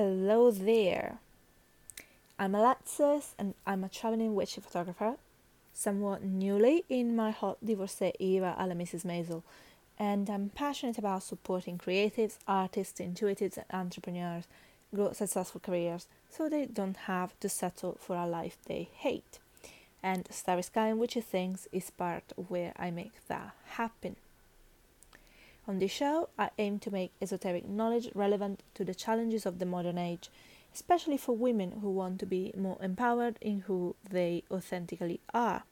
Hello there. I'm Alexis and I'm a traveling witch photographer, somewhat newly in my hot divorcee era a la Mrs. Maisel, and I'm passionate about supporting creatives, artists, intuitives, and entrepreneurs grow successful careers so they don't have to settle for a life they hate. And Starry Sky and Witchy Things is part where I make that happen. On this show, I aim to make esoteric knowledge relevant to the challenges of the modern age, especially for women who want to be more empowered in who they authentically are.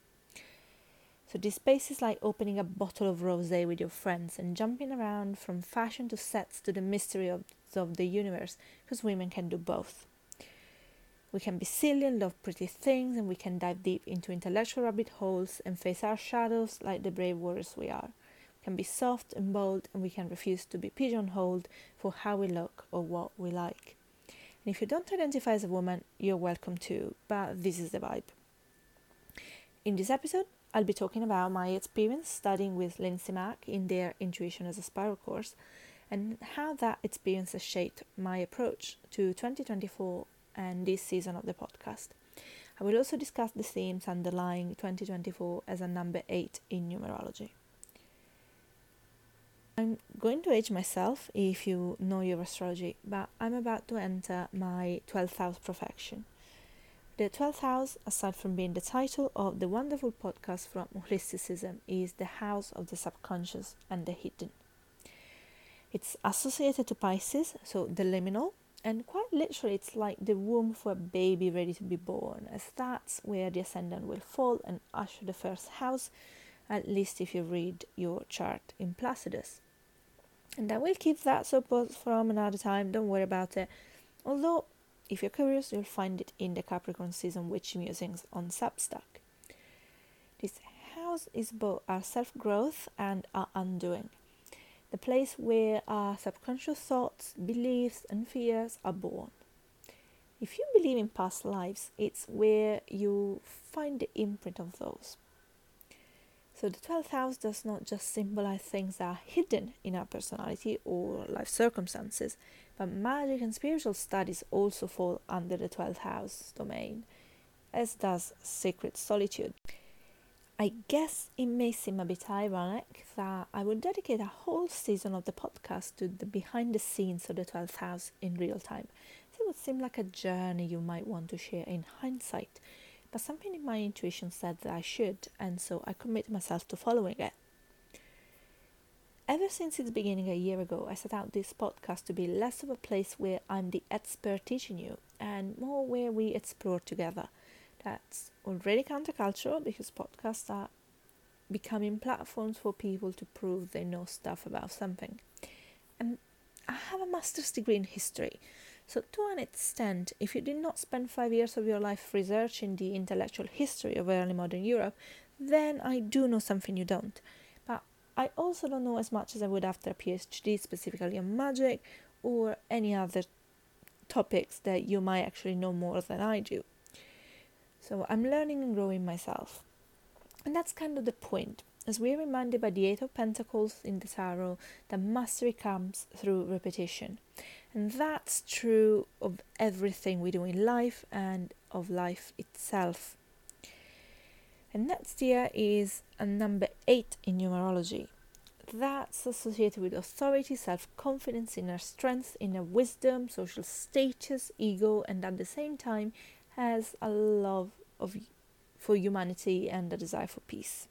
So, this space is like opening a bottle of rose with your friends and jumping around from fashion to sets to the mystery of, of the universe, because women can do both. We can be silly and love pretty things, and we can dive deep into intellectual rabbit holes and face our shadows like the brave warriors we are can be soft and bold, and we can refuse to be pigeonholed for how we look or what we like. And if you don't identify as a woman, you're welcome to, but this is the vibe. In this episode, I'll be talking about my experience studying with Lindsay Mack in their Intuition as a Spiral course and how that experience has shaped my approach to 2024 and this season of the podcast. I will also discuss the themes underlying 2024 as a number 8 in numerology. I'm going to age myself if you know your astrology, but I'm about to enter my 12th house profection. The 12th house, aside from being the title of the wonderful podcast from Holisticism, is the house of the subconscious and the hidden. It's associated to Pisces, so the liminal, and quite literally, it's like the womb for a baby ready to be born, as that's where the ascendant will fall and usher the first house, at least if you read your chart in Placidus. And I will keep that support from another time, don't worry about it. Although, if you're curious, you'll find it in the Capricorn season Witchy Musings on Substack. This house is both our self growth and our undoing, the place where our subconscious thoughts, beliefs, and fears are born. If you believe in past lives, it's where you find the imprint of those. So the 12th house does not just symbolize things that are hidden in our personality or life circumstances, but magic and spiritual studies also fall under the 12th house domain, as does sacred solitude. I guess it may seem a bit ironic that I would dedicate a whole season of the podcast to the behind the scenes of the 12th house in real time. It would seem like a journey you might want to share in hindsight but something in my intuition said that I should, and so I committed myself to following it. Ever since its beginning a year ago, I set out this podcast to be less of a place where I'm the expert teaching you and more where we explore together. That's already countercultural because podcasts are becoming platforms for people to prove they know stuff about something. And I have a master's degree in history, so, to an extent, if you did not spend five years of your life researching the intellectual history of early modern Europe, then I do know something you don't. But I also don't know as much as I would after a PhD specifically on magic or any other topics that you might actually know more than I do. So, I'm learning and growing myself. And that's kind of the point. As we're reminded by the Eight of Pentacles in the Tarot, that mastery comes through repetition. And that's true of everything we do in life and of life itself. And next year is a number eight in numerology. That's associated with authority, self confidence, inner strength, inner wisdom, social status, ego, and at the same time has a love of for humanity and a desire for peace.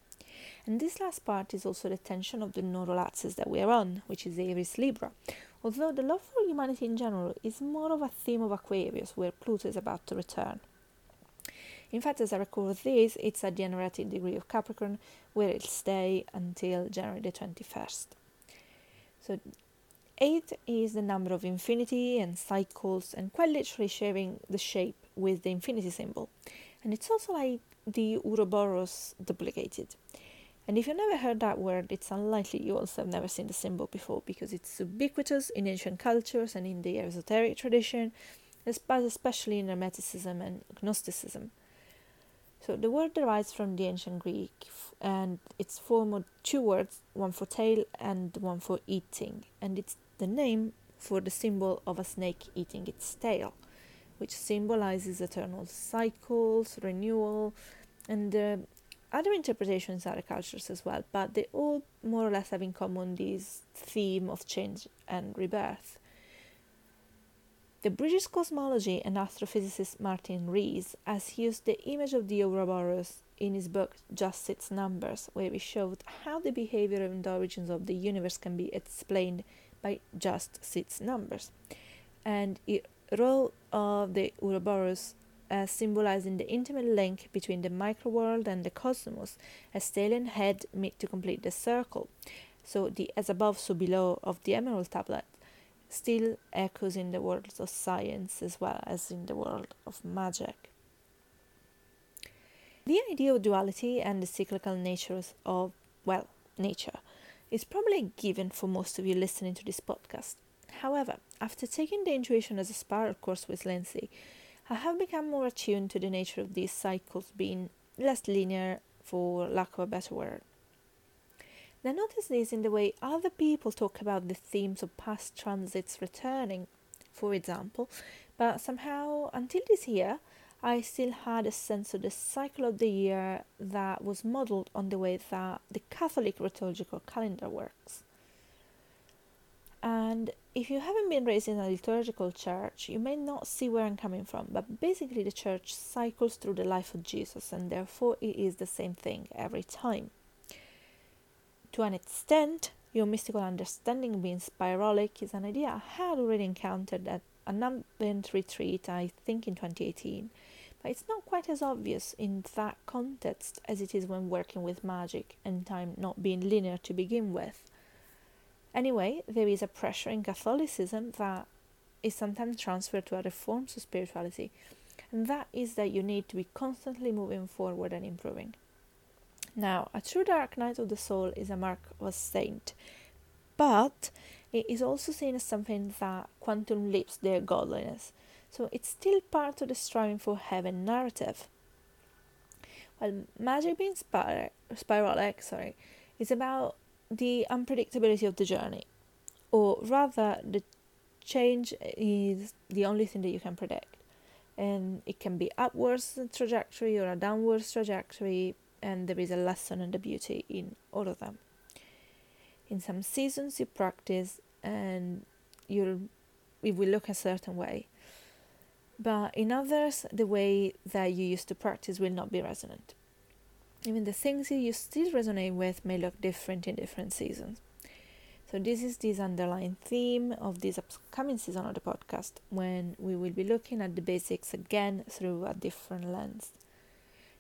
And this last part is also the tension of the nodal axis that we are on, which is Aries Libra, although the love for humanity in general is more of a theme of Aquarius, where Pluto is about to return. In fact, as I record this, it's at the degree of Capricorn, where it'll stay until January the 21st. So, 8 is the number of infinity and cycles, and quite literally sharing the shape with the infinity symbol. And it's also like the Ouroboros duplicated. And if you've never heard that word, it's unlikely you also have never seen the symbol before because it's ubiquitous in ancient cultures and in the esoteric tradition, especially in Hermeticism and Gnosticism. So the word derives from the ancient Greek and it's formed of two words, one for tail and one for eating, and it's the name for the symbol of a snake eating its tail, which symbolizes eternal cycles, renewal, and uh, other interpretations other cultures as well, but they all more or less have in common this theme of change and rebirth. The British cosmology and astrophysicist Martin Rees has used the image of the Ouroboros in his book Just Six Numbers, where he showed how the behavior and origins of the universe can be explained by just its numbers. And he wrote of the Ouroboros as symbolizing the intimate link between the microworld and the cosmos, as tail and head meet to complete the circle. So the as above, so below of the Emerald Tablet still echoes in the world of science as well as in the world of magic. The idea of duality and the cyclical natures of, well, nature is probably a given for most of you listening to this podcast. However, after taking the intuition as a spiral course with Lindsay, I have become more attuned to the nature of these cycles being less linear, for lack of a better word. I notice this in the way other people talk about the themes of past transits returning, for example, but somehow until this year I still had a sense of the cycle of the year that was modeled on the way that the Catholic liturgical calendar works. And if you haven't been raised in a liturgical church, you may not see where I'm coming from, but basically the church cycles through the life of Jesus, and therefore it is the same thing every time. To an extent, your mystical understanding being spiralic is an idea I had already encountered at an Advent retreat, I think in 2018, but it's not quite as obvious in that context as it is when working with magic and time not being linear to begin with. Anyway, there is a pressure in Catholicism that is sometimes transferred to other forms of spirituality, and that is that you need to be constantly moving forward and improving. Now, a true dark night of the soul is a mark of a saint, but it is also seen as something that quantum leaps their godliness. So it's still part of the striving for heaven narrative. While magic being spir- sorry, is about the unpredictability of the journey, or rather, the change is the only thing that you can predict, and it can be upwards trajectory or a downwards trajectory, and there is a lesson and a beauty in all of them. In some seasons, you practice and you'll it will look a certain way, but in others, the way that you used to practice will not be resonant. Even the things you still resonate with may look different in different seasons. So this is this underlying theme of this upcoming season of the podcast when we will be looking at the basics again through a different lens.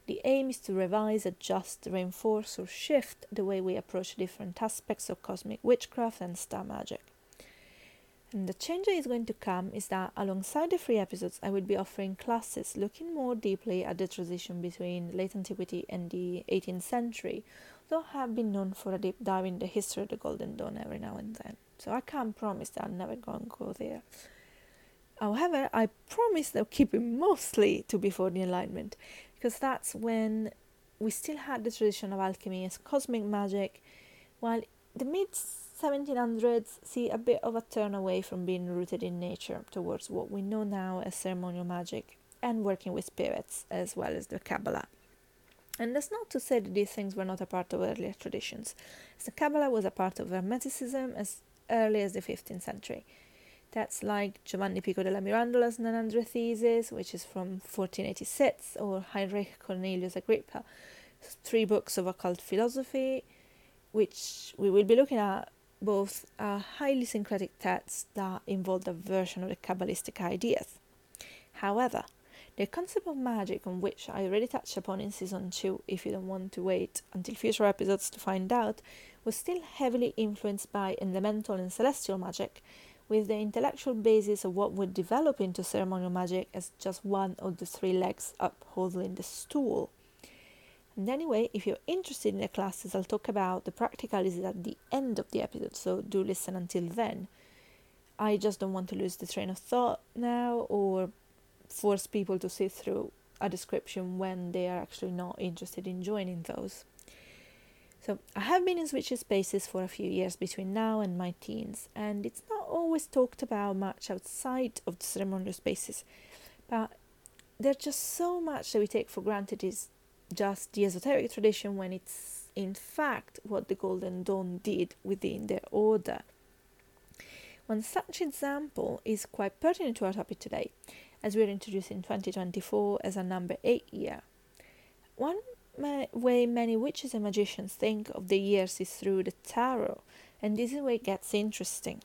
The aim is to revise, adjust, reinforce, or shift the way we approach different aspects of cosmic witchcraft and star magic. And the change that is going to come is that alongside the free episodes, I will be offering classes looking more deeply at the transition between late antiquity and the 18th century, though I have been known for a deep dive in the history of the Golden Dawn every now and then. So I can't promise that I'm never going to go there. However, I promise they'll keep it mostly to before the Enlightenment, because that's when we still had the tradition of alchemy as cosmic magic, while the mid 1700s see a bit of a turn away from being rooted in nature towards what we know now as ceremonial magic and working with spirits as well as the Kabbalah. And that's not to say that these things were not a part of earlier traditions, the Kabbalah was a part of Hermeticism as early as the 15th century. That's like Giovanni Pico della Mirandola's Nine Hundred Theses, which is from 1486, or Heinrich Cornelius Agrippa, three books of occult philosophy, which we will be looking at both are highly syncretic texts that involve a version of the Kabbalistic ideas. However, the concept of magic, on which I already touched upon in season 2, if you don't want to wait until future episodes to find out, was still heavily influenced by elemental and celestial magic, with the intellectual basis of what would develop into ceremonial magic as just one of the three legs upholding the stool. And anyway, if you're interested in the classes, I'll talk about the practicalities at the end of the episode, so do listen until then. I just don't want to lose the train of thought now or force people to sit through a description when they are actually not interested in joining those. So I have been in switchy spaces for a few years between now and my teens, and it's not always talked about much outside of the ceremonial spaces, but there's just so much that we take for granted is just the esoteric tradition when it's in fact what the Golden Dawn did within their order. One such example is quite pertinent to our topic today, as we're introducing 2024 as a number 8 year. One way many witches and magicians think of the years is through the tarot, and this is where it gets interesting.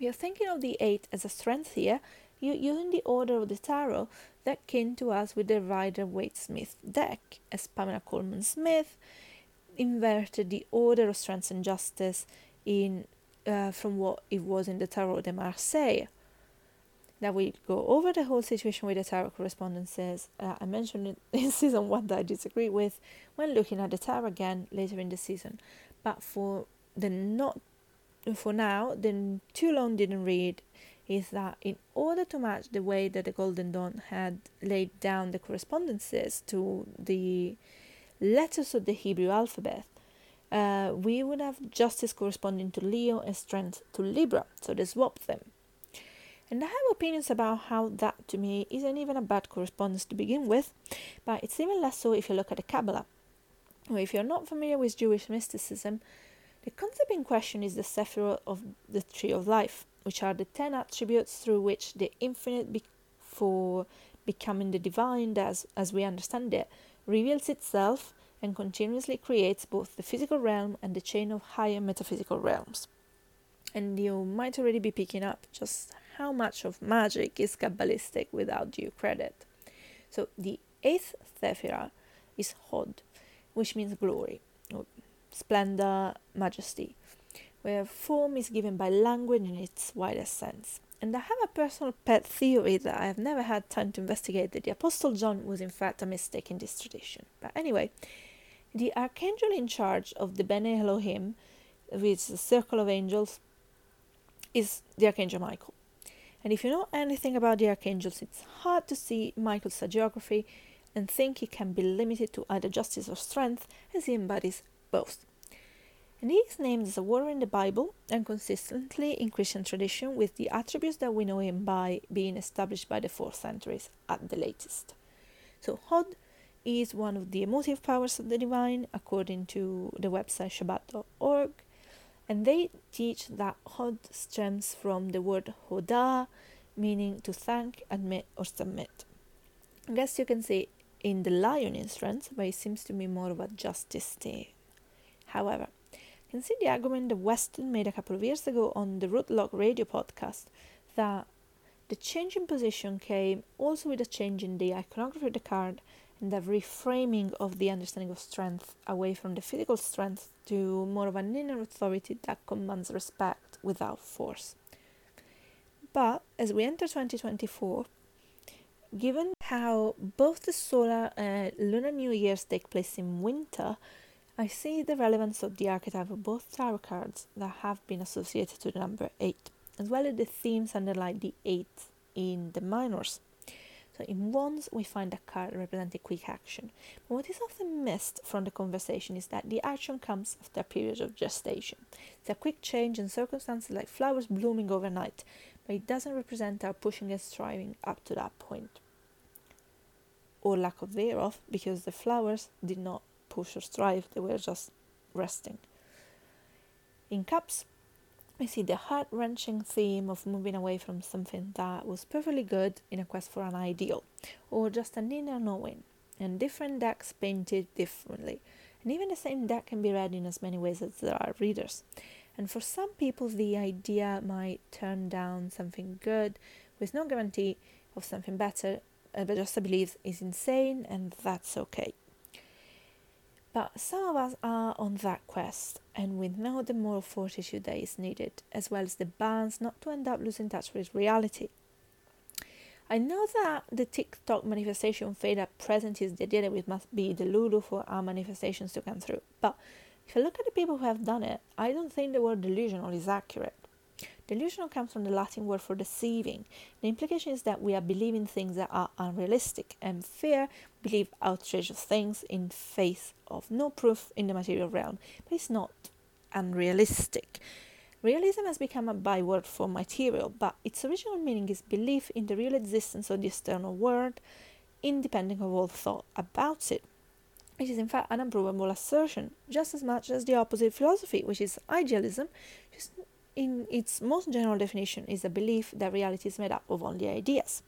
We are thinking of the 8 as a strength here, using the order of the tarot that came to us with the Rider Waite Smith deck, as Pamela Colman Smith inverted the order of strength and justice in uh, from what it was in the Tarot de Marseille. Now we go over the whole situation with the tarot correspondences. Uh, I mentioned it in season one that I disagree with when looking at the tarot again later in the season. But for the not for now, the too long didn't read is that in order to match the way that the Golden Dawn had laid down the correspondences to the letters of the Hebrew alphabet, uh, we would have justice corresponding to Leo and strength to Libra, so they swapped them. And I have opinions about how that to me isn't even a bad correspondence to begin with, but it's even less so if you look at the Kabbalah. If you're not familiar with Jewish mysticism, the concept in question is the Sephiroth of the Tree of Life, which are the ten attributes through which the infinite be- for becoming the divine as, as we understand it reveals itself and continuously creates both the physical realm and the chain of higher metaphysical realms. And you might already be picking up just how much of magic is Kabbalistic without due credit. So the eighth Sephirah is Hod, which means glory, splendor, majesty, where form is given by language in its widest sense. And I have a personal pet theory that I have never had time to investigate that the Apostle John was in fact a mistake in this tradition. But anyway, the archangel in charge of the Bene Elohim, with the circle of angels, is the Archangel Michael. And if you know anything about the archangels, it's hard to see Michael's hagiography and think he can be limited to either justice or strength, as he embodies both and he is named as a warrior in the Bible and consistently in Christian tradition with the attributes that we know him by being established by the fourth centuries at the latest. So Hod is one of the emotive powers of the divine according to the website Chabad.org and they teach that Hod stems from the word Hoda meaning to thank, admit or submit. I guess you can say in the lion in strength, but it seems to be more of a justice theme. However, can see the argument that Weston made a couple of years ago on the Rootlock radio podcast that the change in position came also with a change in the iconography of the card and the reframing of the understanding of strength away from the physical strength to more of an inner authority that commands respect without force. But as we enter 2024, given how both the solar and lunar new years take place in winter, I see the relevance of the archetype of both tarot cards that have been associated to the number 8, as well as the themes underlying the 8 in the minors. So in Wands, we find a card representing quick action. But what is often missed from the conversation is that the action comes after a period of gestation. It's a quick change in circumstances like flowers blooming overnight, but it doesn't represent our pushing and striving up to that point. Or lack of thereof, because the flowers did not push or strive, they were just resting. In Cups, we see the heart wrenching theme of moving away from something that was perfectly good in a quest for an ideal, or just an inner knowing, and different decks painted differently. And even the same deck can be read in as many ways as there are readers. And for some people, the idea might turn down something good with no guarantee of something better, uh, but just a belief is insane, and that's okay. But some of us are on that quest, and we know the moral fortitude that is needed, as well as the balance not to end up losing touch with reality. I know that the TikTok manifestation fade at present is the idea that we must be delulu for our manifestations to come through. But if you look at the people who have done it, I don't think the word delusional is accurate. Delusional comes from the Latin word for deceiving. The implication is that we are believing things that are unrealistic, and fear believe outrageous things in face of no proof in the material realm, but it's not unrealistic. Realism has become a byword for material, but its original meaning is belief in the real existence of the external world, independent of all thought about it. It is in fact an unprovable assertion, just as much as the opposite philosophy, which is idealism, in its most general definition is a belief that reality is made up of only ideas.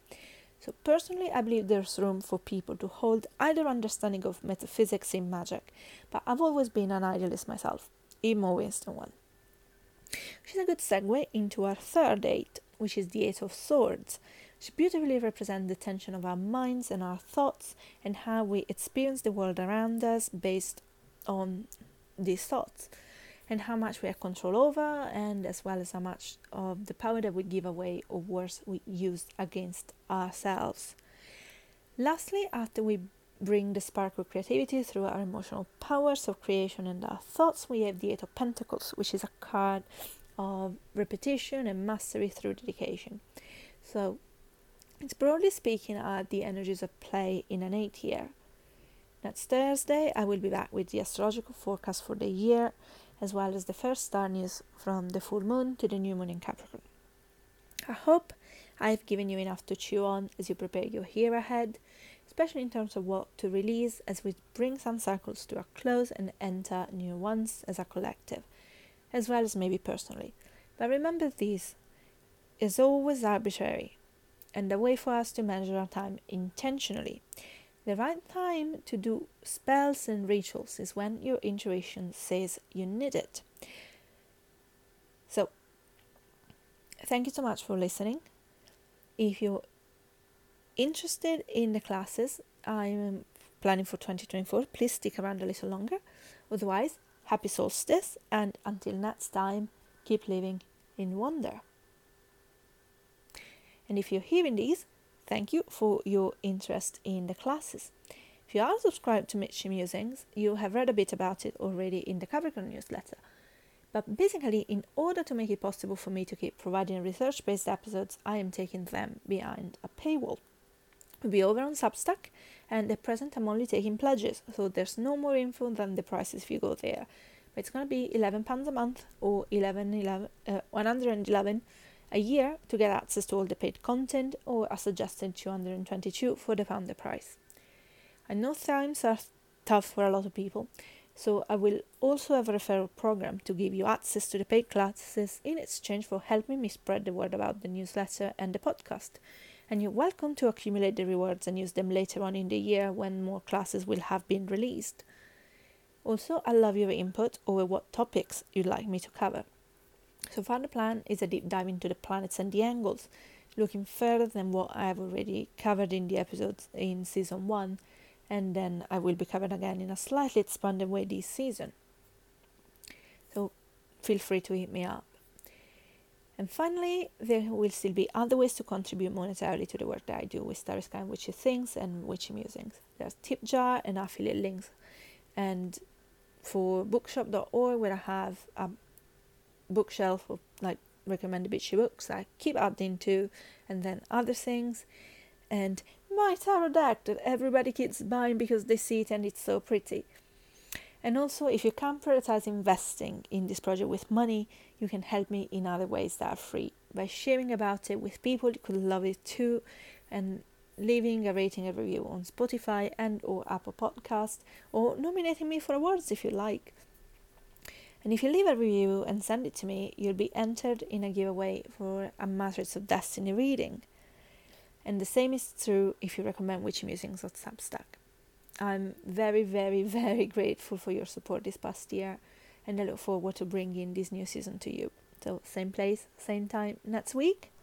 So personally I believe there's room for people to hold either understanding of metaphysics in magic, but I've always been an idealist myself, even more Winston one. Which is a good segue into our third eight, which is the Eight of Swords, which beautifully represents the tension of our minds and our thoughts and how we experience the world around us based on these thoughts and how much we have control over and as well as how much of the power that we give away or worse we use against ourselves. Lastly, after we bring the spark of creativity through our emotional powers of creation and our thoughts, we have the Eight of Pentacles, which is a card of repetition and mastery through dedication. So, it's broadly speaking are the energies of play in an eight year. Next Thursday, I will be back with the astrological forecast for the year, as well as the first star news from the full moon to the new moon in Capricorn. I hope I've given you enough to chew on as you prepare your year ahead especially in terms of what to release as we bring some cycles to a close and enter new ones as a collective, as well as maybe personally. But remember, this is always arbitrary and a way for us to measure our time intentionally. The right time to do spells and rituals is when your intuition says you need it. So, thank you so much for listening. If you're interested in the classes I'm planning for 2024, please stick around a little longer. Otherwise, happy solstice and until next time, keep living in wonder. And if you're hearing these, thank you for your interest in the classes. If you are subscribed to Witchy Musings, you have read a bit about it already in the Capricorn newsletter. But basically, in order to make it possible for me to keep providing research based episodes, I am taking them behind a paywall will be over on Substack, and at present I'm only taking pledges, so there's no more info than the prices if you go there. But it's going to be £11 a month or 11, 11 uh, 111 a year to get access to all the paid content, or a suggested 222 for the founder price. I know times are tough for a lot of people, so I will also have a referral program to give you access to the paid classes in exchange for helping me spread the word about the newsletter and the podcast and you're welcome to accumulate the rewards and use them later on in the year when more classes will have been released. Also, I love your input over what topics you'd like me to cover. So far, the plan is a deep dive into the planets and the angles, looking further than what I have already covered in the episodes in season 1, and then I will be covered again in a slightly expanded way this season. So feel free to hit me up. And finally, there will still be other ways to contribute monetarily to the work that I do with Starry Sky and Witchy Things and Witchy Musings. There's tip jar and affiliate links. And for bookshop.org, where I have a bookshelf of like recommended witchy books, I keep adding to, and then other things. And my tarot deck that everybody keeps buying because they see it and it's so pretty. And also, if you can't prioritize investing in this project with money, you can help me in other ways that are free by sharing about it with people who could love it too and leaving a rating and review on Spotify and or Apple Podcast or nominating me for awards if you like. And if you leave a review and send it to me, you'll be entered in a giveaway for a Matrix of Destiny reading. And the same is true if you recommend Witchy Musings on Substack. I'm very, very, very grateful for your support this past year, and I look forward to bringing this new season to you. So, same place, same time next week.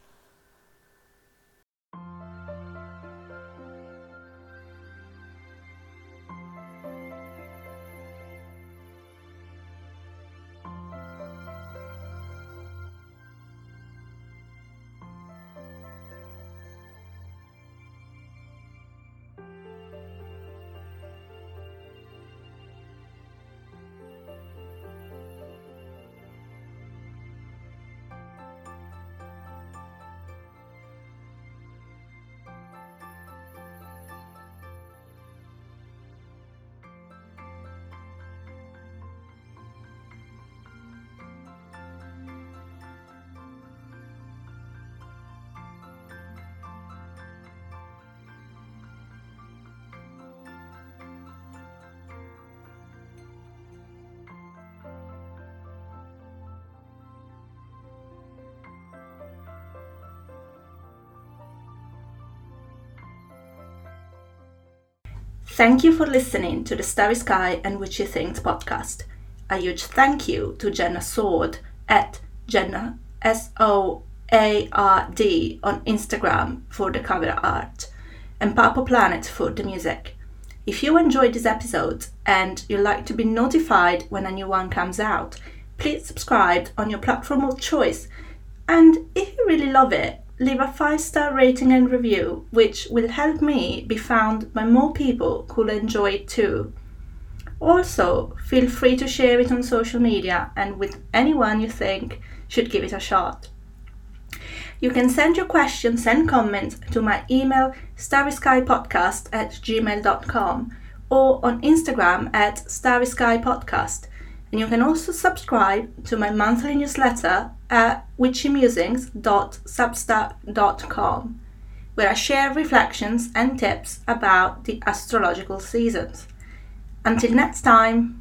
Thank you for listening to the Starry Sky and Witchy Things podcast. A huge thank you to Jenna Soard at Jenna S O A R D on Instagram for the cover art and Purple Planet for the music. If you enjoyed this episode and you'd like to be notified when a new one comes out, please subscribe on your platform of choice. And if you really love it, leave a five star rating and review, which will help me be found by more people who'll enjoy it too. Also, feel free to share it on social media and with anyone you think should give it a shot. You can send your questions and comments to my email starryskypodcast at gmail.com or on Instagram at starryskypodcast. And you can also subscribe to my monthly newsletter at witchymusings.substack.com, where I share reflections and tips about the astrological seasons. Until next time.